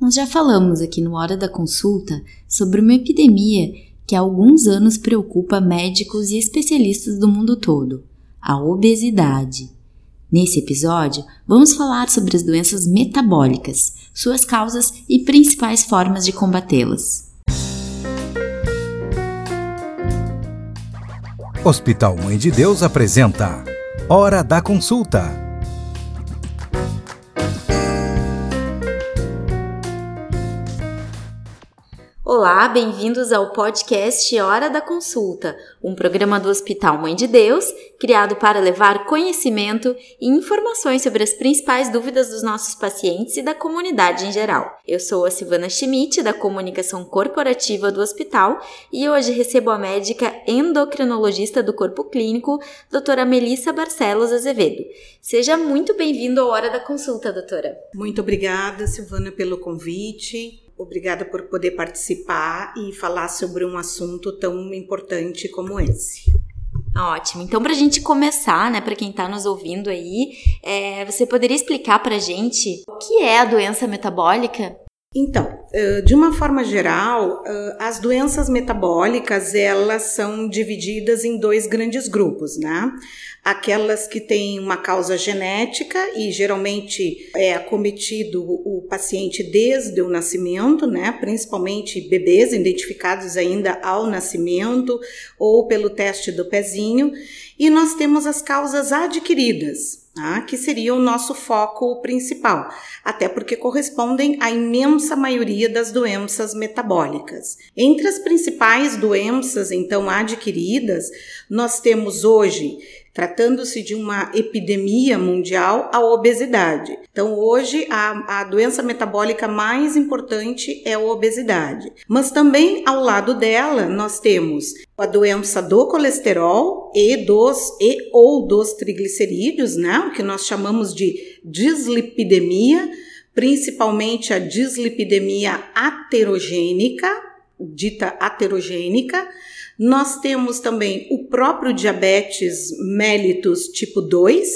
Nós já falamos aqui no Hora da Consulta sobre uma epidemia que há alguns anos preocupa médicos e especialistas do mundo todo: a obesidade. Nesse episódio, vamos falar sobre as doenças metabólicas, suas causas e principais formas de combatê-las. Hospital Mãe de Deus apresenta Hora da Consulta. Olá, bem-vindos ao podcast Hora da Consulta, um programa do Hospital Mãe de Deus, criado para levar conhecimento e informações sobre as principais dúvidas dos nossos pacientes e da comunidade em geral. Eu sou a Silvana Schmidt, da Comunicação Corporativa do hospital, e hoje recebo a médica endocrinologista do Corpo Clínico, doutora Melissa Barcelos Azevedo. Seja muito bem-vindo à Hora da Consulta, doutora. Muito obrigada, Silvana, pelo convite. Obrigada por poder participar e falar sobre um assunto tão importante como esse. Ótimo. Então, para a gente começar, né, para quem está nos ouvindo aí, é, você poderia explicar para a gente o que é a doença metabólica? Então, de uma forma geral, as doenças metabólicas elas são divididas em dois grandes grupos, né? aquelas que têm uma causa genética e geralmente é acometido o paciente desde o nascimento, né? principalmente bebês identificados ainda ao nascimento ou pelo teste do pezinho, e nós temos as causas adquiridas. Tá? que seria o nosso foco principal, até porque correspondem à imensa maioria das doenças metabólicas. Entre as principais doenças, então, adquiridas, nós temos hoje tratando-se de uma epidemia mundial, a obesidade. Então, hoje, a, a doença metabólica mais importante é a obesidade. Mas também ao lado dela, nós temos a doença do colesterol e dos e ou dos triglicerídeos, né? O que nós chamamos de dislipidemia, principalmente a dislipidemia aterogênica, dita aterogênica, nós temos também o próprio diabetes mellitus tipo 2,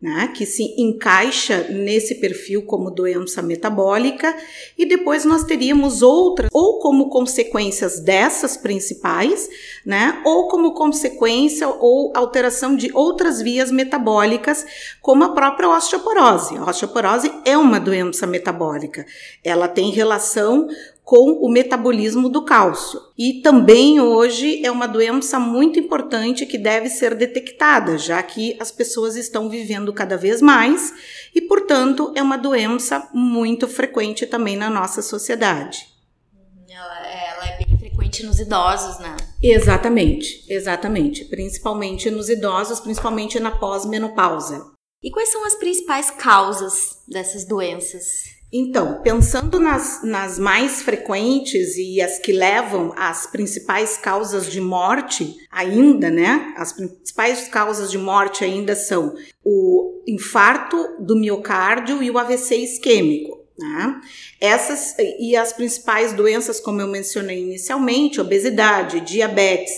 né, que se encaixa nesse perfil como doença metabólica, e depois nós teríamos outras, ou como consequências dessas principais, né, ou como consequência ou alteração de outras vias metabólicas, como a própria osteoporose. A osteoporose é uma doença metabólica, ela tem relação com o metabolismo do cálcio. E também hoje é uma doença muito importante que deve ser detectada, já que as pessoas estão vivendo cada vez mais e, portanto, é uma doença muito frequente também na nossa sociedade. Ela, ela é bem frequente nos idosos, né? Exatamente, exatamente. Principalmente nos idosos, principalmente na pós-menopausa. E quais são as principais causas dessas doenças? Então, pensando nas, nas mais frequentes e as que levam às principais causas de morte, ainda, né? As principais causas de morte ainda são o infarto do miocárdio e o AVC isquêmico. Né? Essas e as principais doenças, como eu mencionei inicialmente, obesidade, diabetes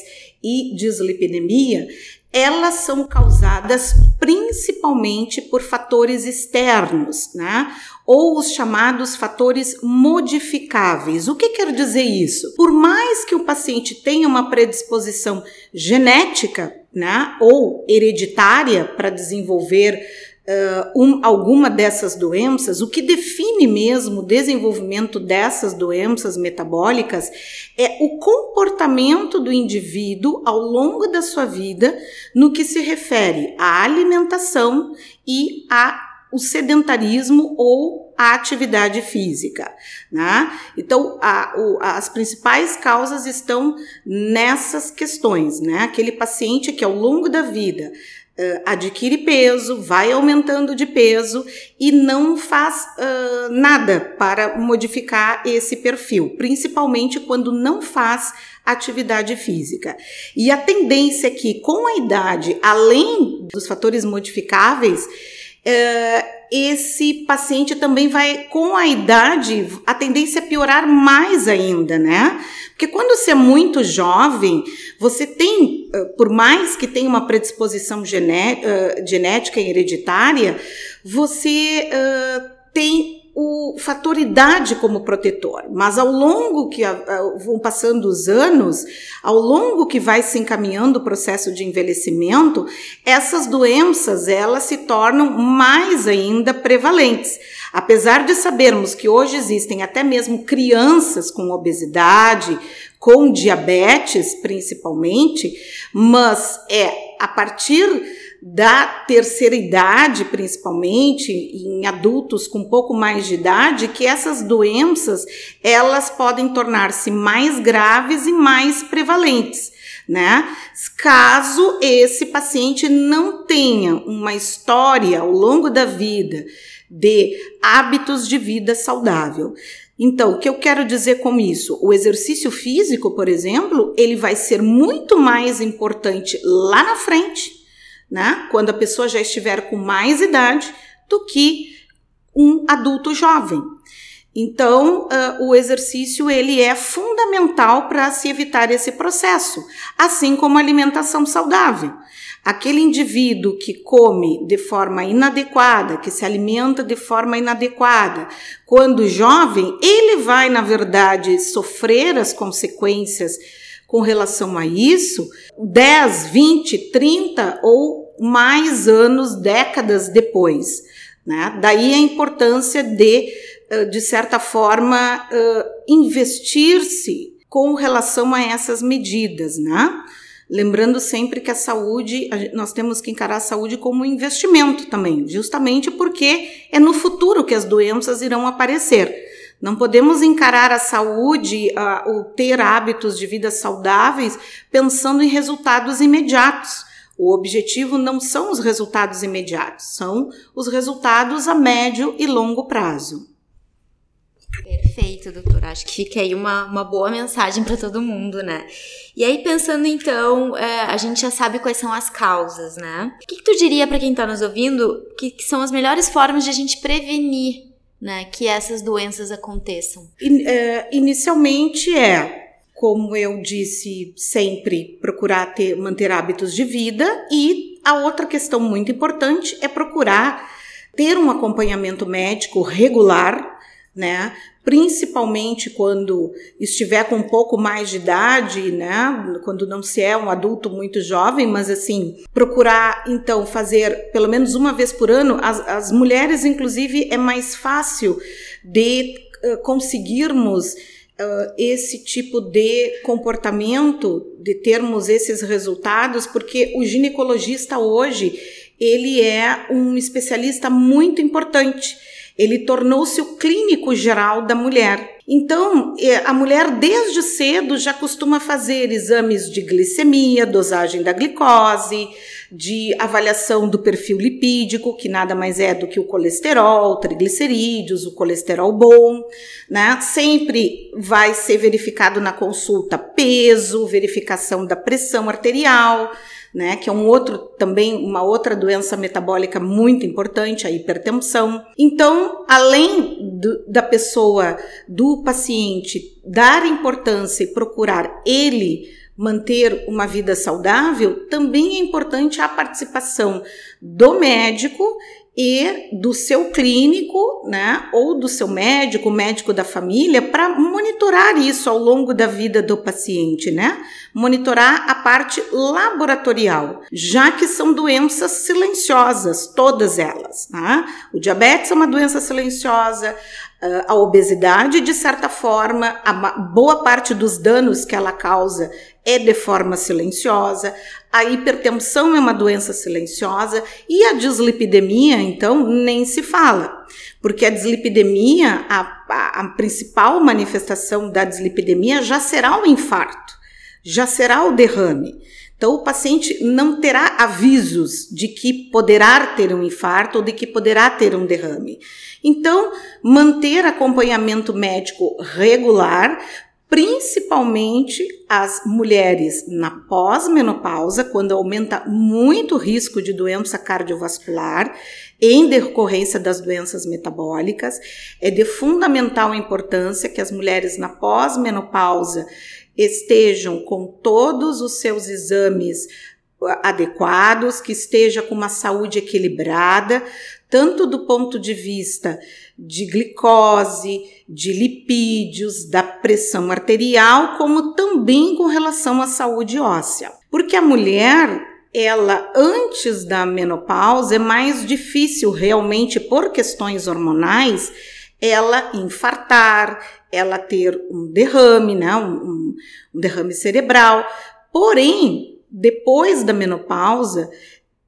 e dislipidemia, elas são causadas principalmente por fatores externos, né? Ou os chamados fatores modificáveis. O que quer dizer isso? Por mais que o paciente tenha uma predisposição genética, né, ou hereditária para desenvolver uh, um, alguma dessas doenças, o que define mesmo o desenvolvimento dessas doenças metabólicas é o comportamento do indivíduo ao longo da sua vida no que se refere à alimentação e a o sedentarismo ou a atividade física. Né? Então, a, o, as principais causas estão nessas questões. Né? Aquele paciente que ao longo da vida uh, adquire peso, vai aumentando de peso e não faz uh, nada para modificar esse perfil, principalmente quando não faz atividade física. E a tendência é que, com a idade, além dos fatores modificáveis, esse paciente também vai, com a idade, a tendência é piorar mais ainda, né? Porque quando você é muito jovem, você tem, por mais que tenha uma predisposição genética e hereditária, você tem o fator idade como protetor, mas ao longo que vão passando os anos, ao longo que vai se encaminhando o processo de envelhecimento, essas doenças elas se tornam mais ainda prevalentes. Apesar de sabermos que hoje existem até mesmo crianças com obesidade, com diabetes principalmente, mas é a partir da terceira idade, principalmente em adultos com um pouco mais de idade, que essas doenças elas podem tornar-se mais graves e mais prevalentes. Né? Caso esse paciente não tenha uma história ao longo da vida de hábitos de vida saudável. Então, o que eu quero dizer com isso? O exercício físico, por exemplo, ele vai ser muito mais importante lá na frente né? Quando a pessoa já estiver com mais idade do que um adulto jovem. Então, uh, o exercício ele é fundamental para se evitar esse processo, assim como a alimentação saudável. Aquele indivíduo que come de forma inadequada, que se alimenta de forma inadequada, quando jovem, ele vai, na verdade, sofrer as consequências com relação a isso 10, 20, 30 ou mais anos, décadas depois. Né? Daí a importância de, de certa forma, investir-se com relação a essas medidas. Né? Lembrando sempre que a saúde, nós temos que encarar a saúde como um investimento também, justamente porque é no futuro que as doenças irão aparecer. Não podemos encarar a saúde, uh, o ter hábitos de vida saudáveis, pensando em resultados imediatos. O objetivo não são os resultados imediatos, são os resultados a médio e longo prazo. Perfeito, doutor. Acho que fica aí uma, uma boa mensagem para todo mundo, né? E aí, pensando então, é, a gente já sabe quais são as causas, né? O que, que tu diria para quem está nos ouvindo que, que são as melhores formas de a gente prevenir né, que essas doenças aconteçam? In, é, inicialmente é, como eu disse, sempre procurar ter, manter hábitos de vida e a outra questão muito importante é procurar ter um acompanhamento médico regular, né, principalmente quando estiver com um pouco mais de idade, né? Quando não se é um adulto muito jovem, mas assim, procurar então fazer pelo menos uma vez por ano. As, as mulheres, inclusive, é mais fácil de uh, conseguirmos uh, esse tipo de comportamento, de termos esses resultados, porque o ginecologista hoje ele é um especialista muito importante ele tornou-se o clínico geral da mulher. Então, é, a mulher desde cedo já costuma fazer exames de glicemia, dosagem da glicose, de avaliação do perfil lipídico, que nada mais é do que o colesterol, triglicerídeos, o colesterol bom, né? Sempre vai ser verificado na consulta peso, verificação da pressão arterial, né, que é um outro também uma outra doença metabólica muito importante, a hipertensão. Então, além do, da pessoa, do paciente dar importância e procurar ele manter uma vida saudável, também é importante a participação do médico e do seu clínico, né, ou do seu médico, médico da família, para monitorar isso ao longo da vida do paciente, né? Monitorar a parte laboratorial, já que são doenças silenciosas, todas elas. Né? O diabetes é uma doença silenciosa, a obesidade, de certa forma, a boa parte dos danos que ela causa é de forma silenciosa, a hipertensão é uma doença silenciosa e a dislipidemia, então, nem se fala. Porque a dislipidemia, a, a, a principal manifestação da dislipidemia já será o infarto, já será o derrame. Então, o paciente não terá avisos de que poderá ter um infarto ou de que poderá ter um derrame. Então, manter acompanhamento médico regular, principalmente as mulheres na pós-menopausa, quando aumenta muito o risco de doença cardiovascular em decorrência das doenças metabólicas. É de fundamental importância que as mulheres na pós-menopausa estejam com todos os seus exames adequados, que esteja com uma saúde equilibrada, tanto do ponto de vista de glicose, de lipídios, da pressão arterial, como também com relação à saúde óssea. Porque a mulher, ela antes da menopausa é mais difícil realmente por questões hormonais ela infartar, ela ter um derrame, né, um, um derrame cerebral. Porém, depois da menopausa,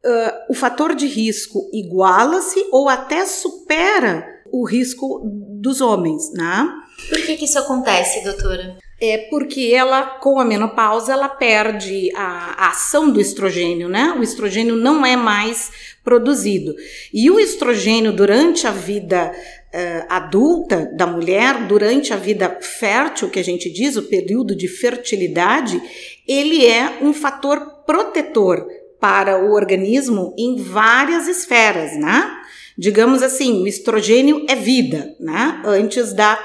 uh, o fator de risco iguala-se ou até supera o risco dos homens, né? Por que, que isso acontece, doutora? É porque ela, com a menopausa, ela perde a, a, ação do estrogênio, né? O estrogênio não é mais produzido. E o estrogênio, durante a vida uh, adulta da mulher, durante a vida fértil, que a gente diz, o período de fertilidade, ele é um fator protetor para o organismo em várias esferas, né? Digamos assim, o estrogênio é vida, né? Antes da,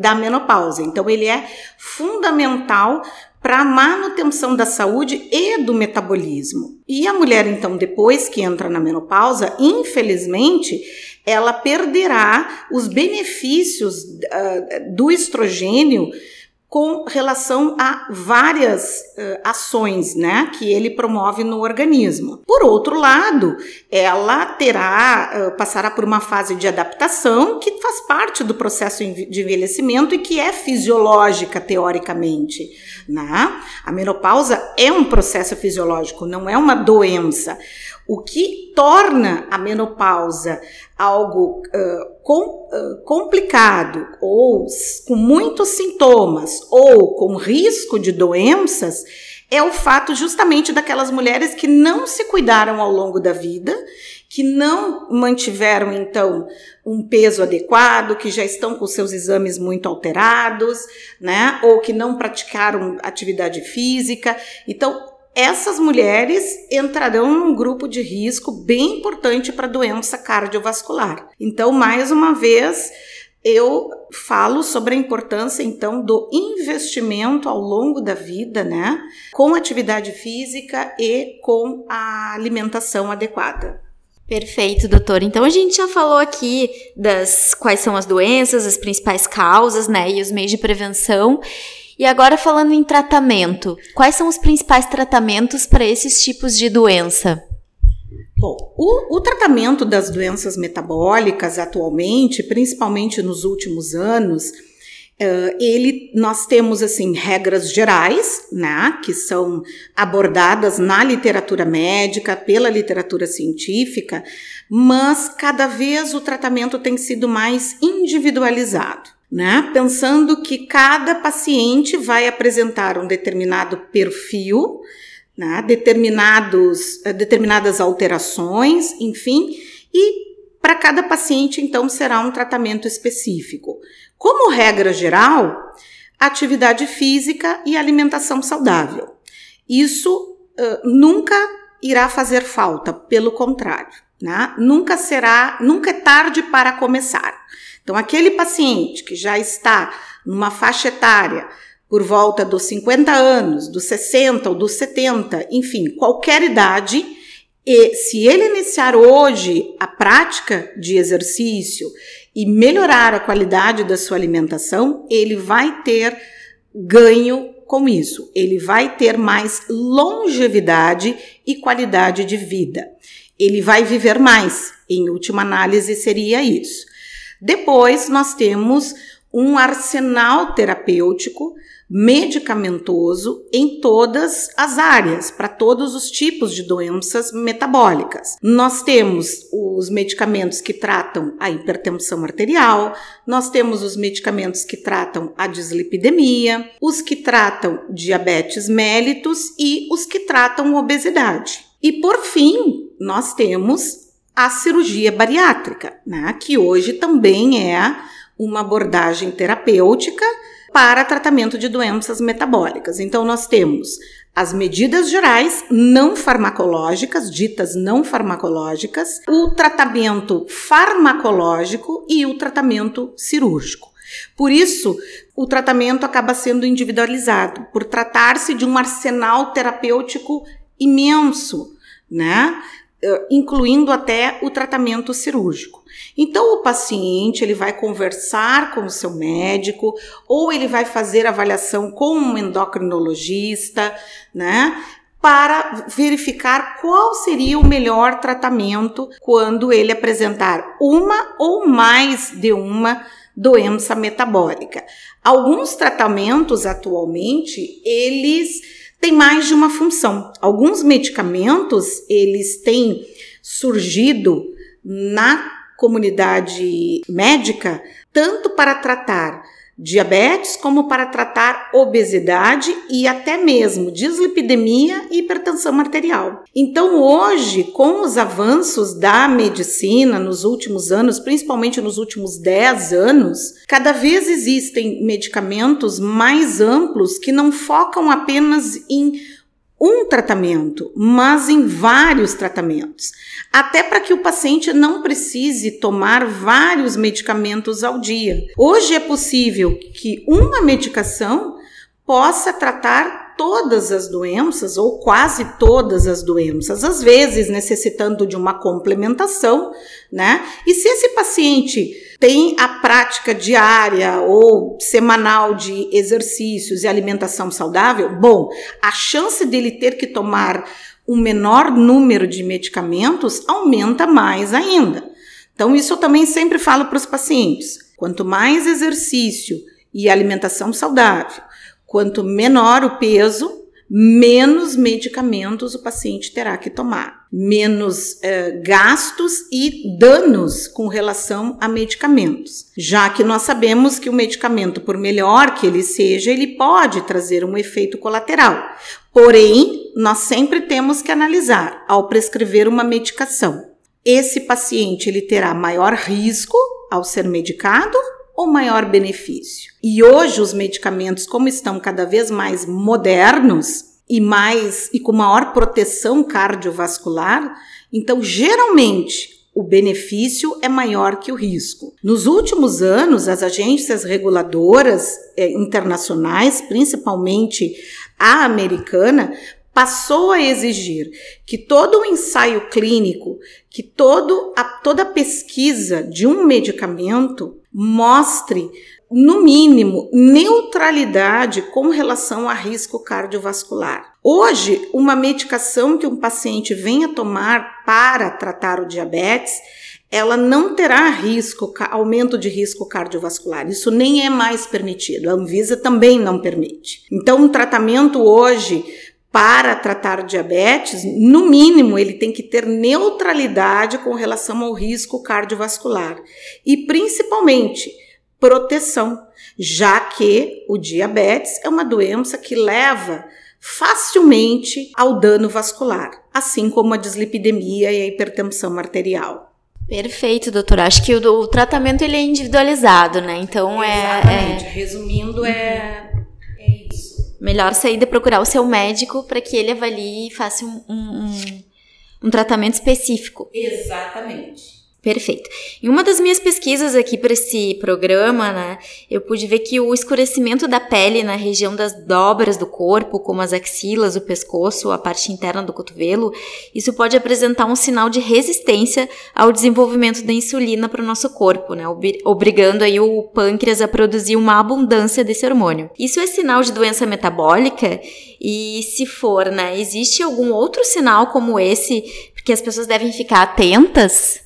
da menopausa. Então, ele é fundamental para a manutenção da saúde e do metabolismo. E a mulher, então, depois que entra na menopausa, infelizmente, ela perderá os benefícios uh, do estrogênio com relação a várias uh, ações né, que ele promove no organismo. Por outro lado, ela terá, uh, passará por uma fase de adaptação que faz parte do processo de envelhecimento e que é fisiológica, teoricamente. Né? A menopausa é um processo fisiológico, não é uma doença. O que torna a menopausa algo uh, com, uh, complicado ou com muitos sintomas ou com risco de doenças é o fato justamente daquelas mulheres que não se cuidaram ao longo da vida, que não mantiveram então um peso adequado, que já estão com seus exames muito alterados, né? Ou que não praticaram atividade física. Então, essas mulheres entrarão num grupo de risco bem importante para doença cardiovascular. Então, mais uma vez, eu falo sobre a importância então do investimento ao longo da vida, né, com atividade física e com a alimentação adequada. Perfeito, doutor. Então a gente já falou aqui das quais são as doenças, as principais causas, né, e os meios de prevenção. E agora falando em tratamento, quais são os principais tratamentos para esses tipos de doença? Bom, o, o, tratamento das doenças metabólicas atualmente, principalmente nos últimos anos, uh, ele, nós temos assim regras gerais, né, que são abordadas na literatura médica, pela literatura científica, mas cada vez o tratamento tem sido mais individualizado né? Pensando que cada paciente vai apresentar um determinado perfil, né? determinados, eh, determinadas alterações, enfim, e para cada paciente, então, será um tratamento específico. Como regra geral, atividade física e alimentação saudável. Isso uh, nunca irá fazer falta, pelo contrário, né? nunca será, nunca é tarde para começar. Então, aquele paciente que já está numa faixa etária por volta dos 50 anos, dos 60 ou dos 70, enfim, qualquer idade, e se ele iniciar hoje a prática de exercício e melhorar a qualidade da sua alimentação, ele vai ter ganho com isso. Ele vai ter mais longevidade e qualidade de vida. Ele vai viver mais. Em última análise, seria isso. Depois, nós temos um arsenal terapêutico medicamentoso em todas as áreas, para todos os tipos de doenças metabólicas. Nós temos os medicamentos que tratam a hipertensão arterial, nós temos os medicamentos que tratam a dislipidemia, os que tratam diabetes mellitus e os que tratam obesidade. E por fim, nós temos a cirurgia bariátrica, né, que hoje também é uma abordagem terapêutica para tratamento de doenças metabólicas. Então, nós temos as medidas gerais não farmacológicas, ditas não farmacológicas, o tratamento farmacológico e o tratamento cirúrgico. Por isso, o tratamento acaba sendo individualizado, por tratar-se de um arsenal terapêutico imenso, né? Incluindo até o tratamento cirúrgico. Então o paciente ele vai conversar com o seu médico ou ele vai fazer avaliação com um endocrinologista, né? Para verificar qual seria o melhor tratamento quando ele apresentar uma ou mais de uma doença metabólica. Alguns tratamentos atualmente, eles têm mais de uma função. Alguns medicamentos, eles têm surgido na comunidade médica tanto para tratar diabetes como para tratar obesidade e até mesmo dislipidemia e hipertensão arterial. Então, hoje, com os avanços da medicina nos últimos anos, principalmente nos últimos 10 anos, cada vez existem medicamentos mais amplos que não focam apenas em um tratamento, mas em vários tratamentos, até para que o paciente não precise tomar vários medicamentos ao dia. Hoje é possível que uma medicação possa tratar todas as doenças ou quase todas as doenças, às vezes necessitando de uma complementação, né? E se esse paciente tem a prática diária ou semanal de exercícios e alimentação saudável, bom, a chance dele ter que tomar um menor número de medicamentos aumenta mais ainda. Então, isso eu também sempre falo para os pacientes: quanto mais exercício e alimentação saudável, Quanto menor o peso, menos medicamentos o paciente terá que tomar, menos eh, gastos e danos com relação a medicamentos, já que nós sabemos que o medicamento, por melhor que ele seja, ele pode trazer um efeito colateral. Porém, nós sempre temos que analisar ao prescrever uma medicação. Esse paciente ele terá maior risco ao ser medicado ou maior benefício? E hoje os medicamentos, como estão cada vez mais modernos e mais e com maior proteção cardiovascular, então geralmente o benefício é maior que o risco. Nos últimos anos, as agências reguladoras eh, internacionais, principalmente a americana, passou a exigir que todo o ensaio clínico, que todo a, toda a pesquisa de um medicamento mostre, no mínimo, neutralidade com relação a risco cardiovascular. Hoje, uma medicação que um paciente venha tomar para tratar o diabetes, ela não terá risco, aumento de risco cardiovascular. Isso nem é mais permitido. A Anvisa também não permite. Então, um tratamento hoje para tratar diabetes, no mínimo, ele tem que ter neutralidade com relação ao risco cardiovascular e principalmente proteção, já que o diabetes é uma doença que leva facilmente ao dano vascular, assim como a dislipidemia e a hipertensão arterial. Perfeito, doutora. Acho que o, o tratamento ele é individualizado, né? Então Exatamente. é, é... Resumindo, é melhor sair de procurar o seu médico para que ele avalie e faça um, um, um tratamento específico. Exatamente. Perfeito. Em uma das minhas pesquisas aqui para esse programa, né, eu pude ver que o escurecimento da pele na região das dobras do corpo, como as axilas, o pescoço, a parte interna do cotovelo, isso pode apresentar um sinal de resistência ao desenvolvimento da insulina para o nosso corpo, né, obrigando aí o pâncreas a produzir uma abundância desse hormônio. Isso é sinal de doença metabólica? E se for, né, existe algum outro sinal como esse que as pessoas devem ficar atentas?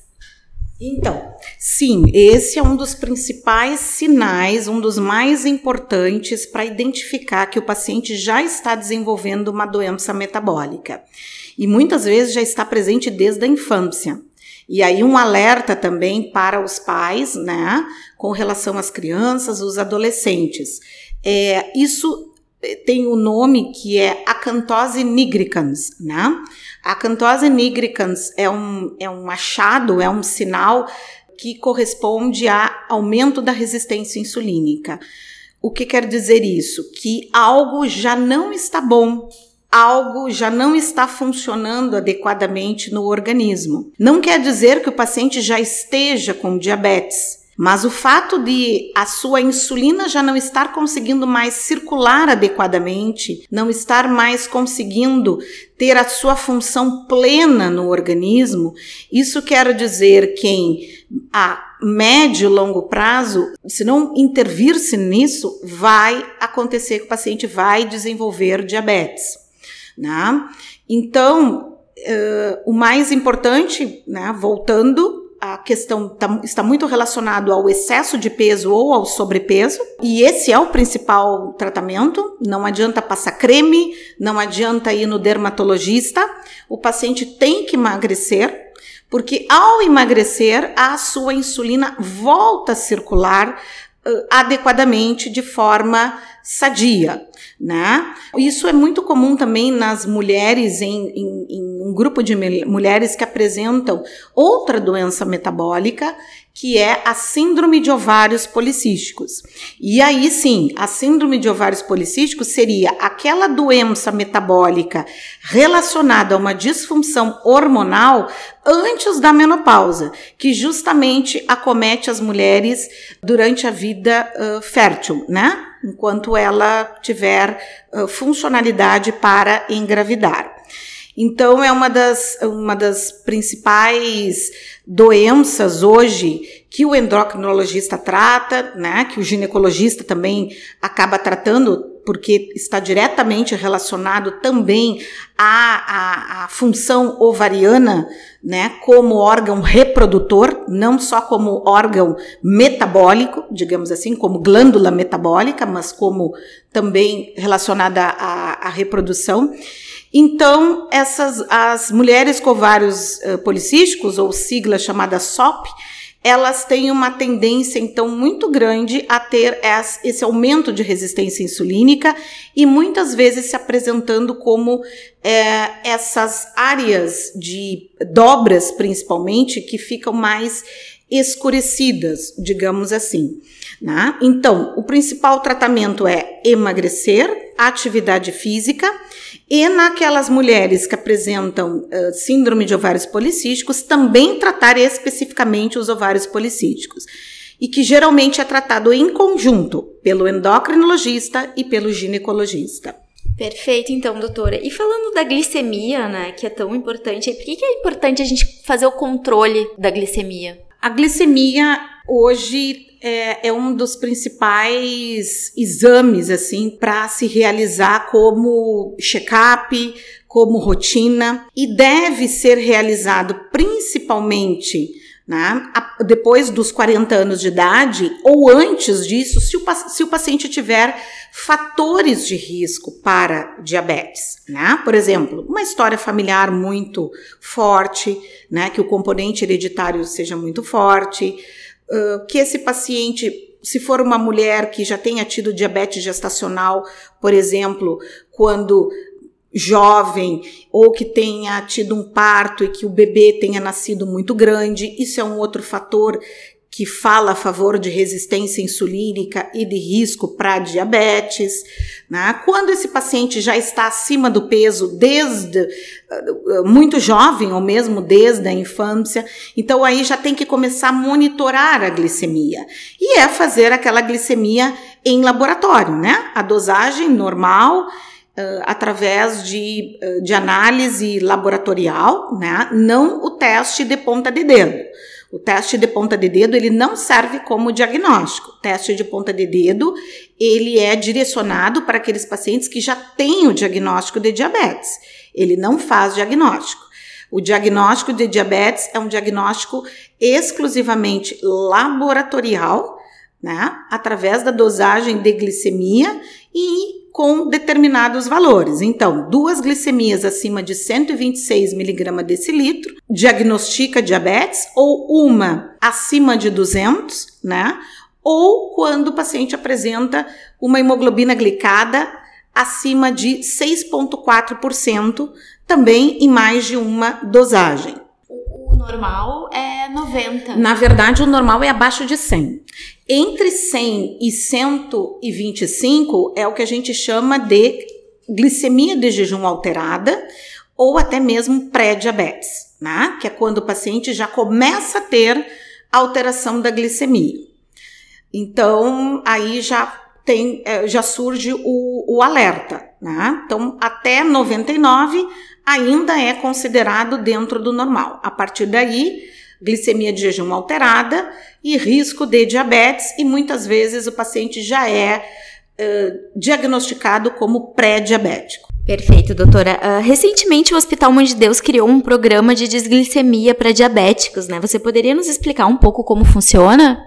Então, sim, esse é um dos principais sinais, um dos mais importantes para identificar que o paciente já está desenvolvendo uma doença metabólica. E muitas vezes já está presente desde a infância. E aí um alerta também para os pais, né, com relação às crianças, os adolescentes. É, isso tem o um nome que é acantose nigricans, né? A cantose nigricans é um, é um achado, é um sinal que corresponde a aumento da resistência insulínica. O que quer dizer isso? Que algo já não está bom, algo já não está funcionando adequadamente no organismo. Não quer dizer que o paciente já esteja com diabetes, Mas o fato de a sua insulina já não estar conseguindo mais circular adequadamente, não estar mais conseguindo ter a sua função plena no organismo, isso quer dizer que em a médio e longo prazo, se não intervir-se nisso, vai acontecer que o paciente vai desenvolver diabetes. Né? Então, uh, o mais importante, né, voltando, a questão tá, está muito relacionado ao excesso de peso ou ao sobrepeso, e esse é o principal tratamento. Não adianta passar creme, não adianta ir no dermatologista, o paciente tem que emagrecer, porque ao emagrecer, a sua insulina volta a circular uh, adequadamente de forma sadia, né? Isso é muito comum também nas mulheres, em, em, em um grupo de mulheres que apresentam outra doença metabólica, que é a síndrome de ovários policísticos. E aí sim, a síndrome de ovários policísticos seria aquela doença metabólica relacionada a uma disfunção hormonal antes da menopausa, que justamente acomete as mulheres durante a vida uh, fértil, né? Enquanto ela tiver uh, funcionalidade para engravidar. Então, é uma das, uma das principais doenças hoje que o endocrinologista trata, né, que o ginecologista também acaba tratando, porque está diretamente relacionado também à, à, à função ovariana, né, como órgão reprodutor, não só como órgão metabólico, digamos assim, como glândula metabólica, mas como também relacionada à, à reprodução. Então, essas as mulheres com ovários uh, policísticos, ou sigla chamada SOP, elas têm uma tendência, então, muito grande a ter esse aumento de resistência insulínica e muitas vezes se apresentando como é, essas áreas de dobras, principalmente, que ficam mais escurecidas, digamos assim. Né? Então, o principal tratamento é emagrecer, atividade física e naquelas mulheres que apresentam uh, síndrome de ovários policísticos, também tratar especificamente os ovários policísticos. E que geralmente é tratado em conjunto pelo endocrinologista e pelo ginecologista. Perfeito, então, doutora. E falando da glicemia, né, que é tão importante, por que, que é importante a gente fazer o controle da glicemia? A glicemia hoje é, é um dos principais exames assim para se realizar como check-up, como rotina e deve ser realizado principalmente né, depois dos 40 anos de idade ou antes disso, se o, se o paciente tiver fatores de risco para diabetes, né? Por exemplo, uma história familiar muito forte, né, que o componente hereditário seja muito forte, que esse paciente, se for uma mulher que já tenha tido diabetes gestacional, por exemplo, quando jovem ou que tenha tido um parto e que o bebê tenha nascido muito grande, isso é um outro fator que fala a favor de resistência insulínica e de risco para diabetes. Né? Quando esse paciente já está acima do peso desde uh, muito jovem ou mesmo desde a infância, então aí já tem que começar a monitorar a glicemia e é fazer aquela glicemia em laboratório, né? A dosagem normal. Uh, através de, uh, de análise laboratorial, né? não o teste de ponta de dedo. O teste de ponta de dedo, ele não serve como diagnóstico. O teste de ponta de dedo, ele é direcionado para aqueles pacientes que já têm o diagnóstico de diabetes. Ele não faz diagnóstico. O diagnóstico de diabetes é um diagnóstico exclusivamente laboratorial, né, através da dosagem de glicemia e com determinados valores. Então, duas glicemias acima de 126 mg decilitro diagnostica diabetes ou uma acima de 200, né? Ou quando o paciente apresenta uma hemoglobina glicada acima de 6,4%, também em mais de uma dosagem normal é 90. Na verdade, o normal é abaixo de 100. Entre 100 e 125 é o que a gente chama de glicemia de jejum alterada ou até mesmo pré-diabetes, né? Que é quando o paciente já começa a ter alteração da glicemia. Então, aí já tem, é, já surge o, o alerta, né? Então, até 99 ainda é considerado dentro do normal. A partir daí, glicemia de jejum alterada e risco de diabetes, e muitas vezes o paciente já é uh, diagnosticado como pré-diabético. Perfeito, doutora. Uh, recentemente, o Hospital Mãe de Deus criou um programa de desglicemia para diabéticos, né? Você poderia nos explicar um pouco como funciona?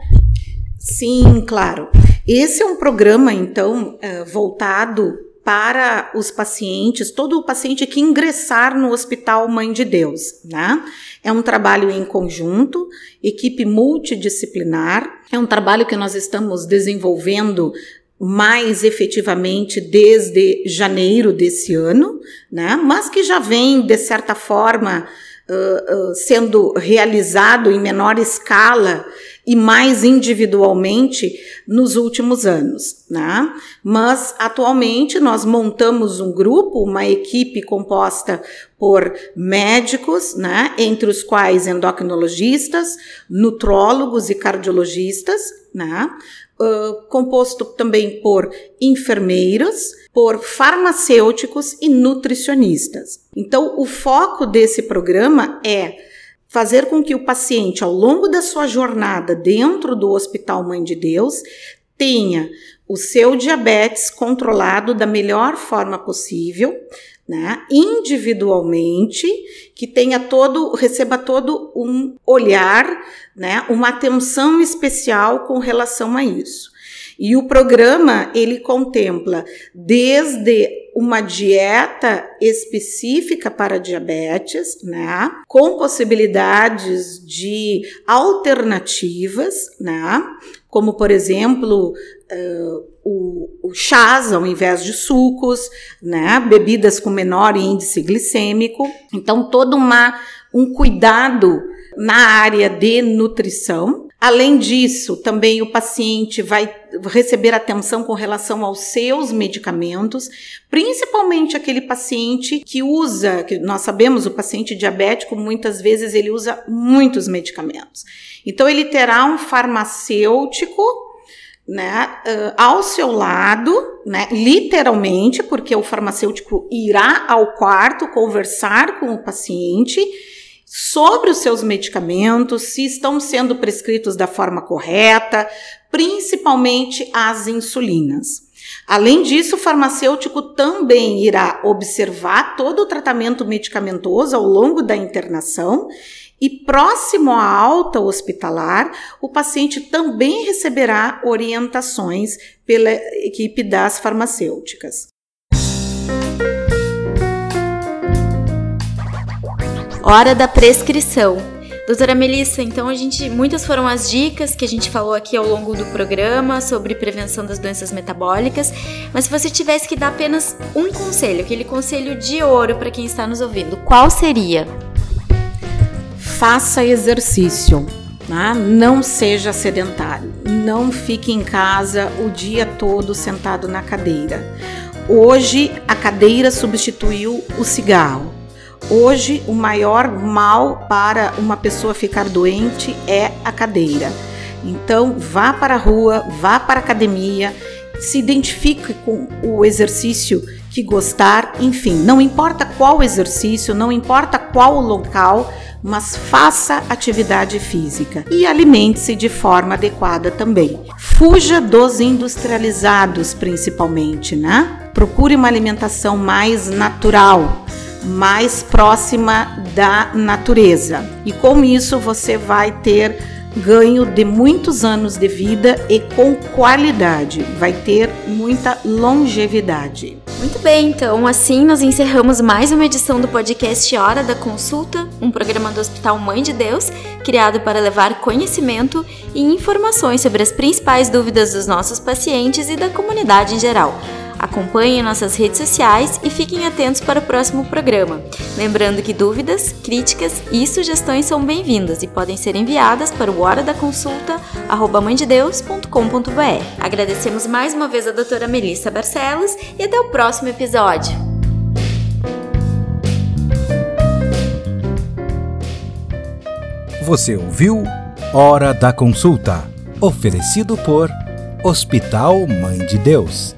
Sim, claro. Esse é um programa, então, uh, voltado para os pacientes, todo o paciente que ingressar no Hospital Mãe de Deus, né? É um trabalho em conjunto, equipe multidisciplinar, é um trabalho que nós estamos desenvolvendo mais efetivamente desde janeiro desse ano, né? Mas que já vem, de certa forma, sendo realizado em menor escala e mais individualmente nos últimos anos, né? Mas atualmente nós montamos um grupo, uma equipe composta por médicos, né, entre os quais endocrinologistas, nutrólogos e cardiologistas, né, composto também por enfermeiros, por farmacêuticos e nutricionistas. Então, o foco desse programa é fazer com que o paciente, ao longo da sua jornada dentro do Hospital Mãe de Deus, tenha o seu diabetes controlado da melhor forma possível, né, individualmente, que tenha todo, receba todo um olhar, né, uma atenção especial com relação a isso. E o programa ele contempla desde uma dieta específica para diabetes, né? Com possibilidades de alternativas, né? Como, por exemplo, uh, o, o chás ao invés de sucos, né? Bebidas com menor índice glicêmico. Então, todo uma, um cuidado na área de nutrição, Além disso, também o paciente vai receber atenção com relação aos seus medicamentos, principalmente aquele paciente que usa, que nós sabemos, o paciente diabético, muitas vezes ele usa muitos medicamentos. Então, ele terá um farmacêutico né, ao seu lado, né, literalmente, porque o farmacêutico irá ao quarto conversar com o paciente sobre os seus medicamentos, se estão sendo prescritos da forma correta, principalmente as insulinas. Além disso, o farmacêutico também irá observar todo o tratamento medicamentoso ao longo da internação e próximo à alta hospitalar, o paciente também receberá orientações pela equipe das farmacêuticas. Hora da prescrição. Doutora Melissa, então a gente muitas foram as dicas que a gente falou aqui ao longo do programa sobre prevenção das doenças metabólicas, mas se você tivesse que dar apenas um conselho, aquele conselho de ouro para quem está nos ouvindo, qual seria? Faça exercício. Né? Não seja sedentário. Não fique em casa o dia todo sentado na cadeira. Hoje a cadeira substituiu o cigarro. Hoje, o maior mal para uma pessoa ficar doente é a cadeira. Então, vá para a rua, vá para a academia, se identifique com o exercício que gostar, enfim, não importa qual exercício, não importa qual local, mas faça atividade física e alimente-se de forma adequada também. Fuja dos industrializados, principalmente, né? Procure uma alimentação mais natural mais próxima da natureza. E com isso você vai ter ganho de muitos anos de vida e com qualidade, vai ter muita longevidade. Muito bem, então assim nós encerramos mais uma edição do podcast Hora da Consulta, um programa do Hospital Mãe de Deus, criado para levar conhecimento e informações sobre as principais dúvidas dos nossos pacientes e da comunidade em geral. Acompanhem nossas redes sociais e fiquem atentos para o próximo programa. Lembrando que dúvidas, críticas e sugestões são bem-vindas e podem ser enviadas para o hora da consulta. Agradecemos mais uma vez a doutora Melissa Barcelos e até o próximo episódio. Você ouviu Hora da Consulta Oferecido por Hospital Mãe de Deus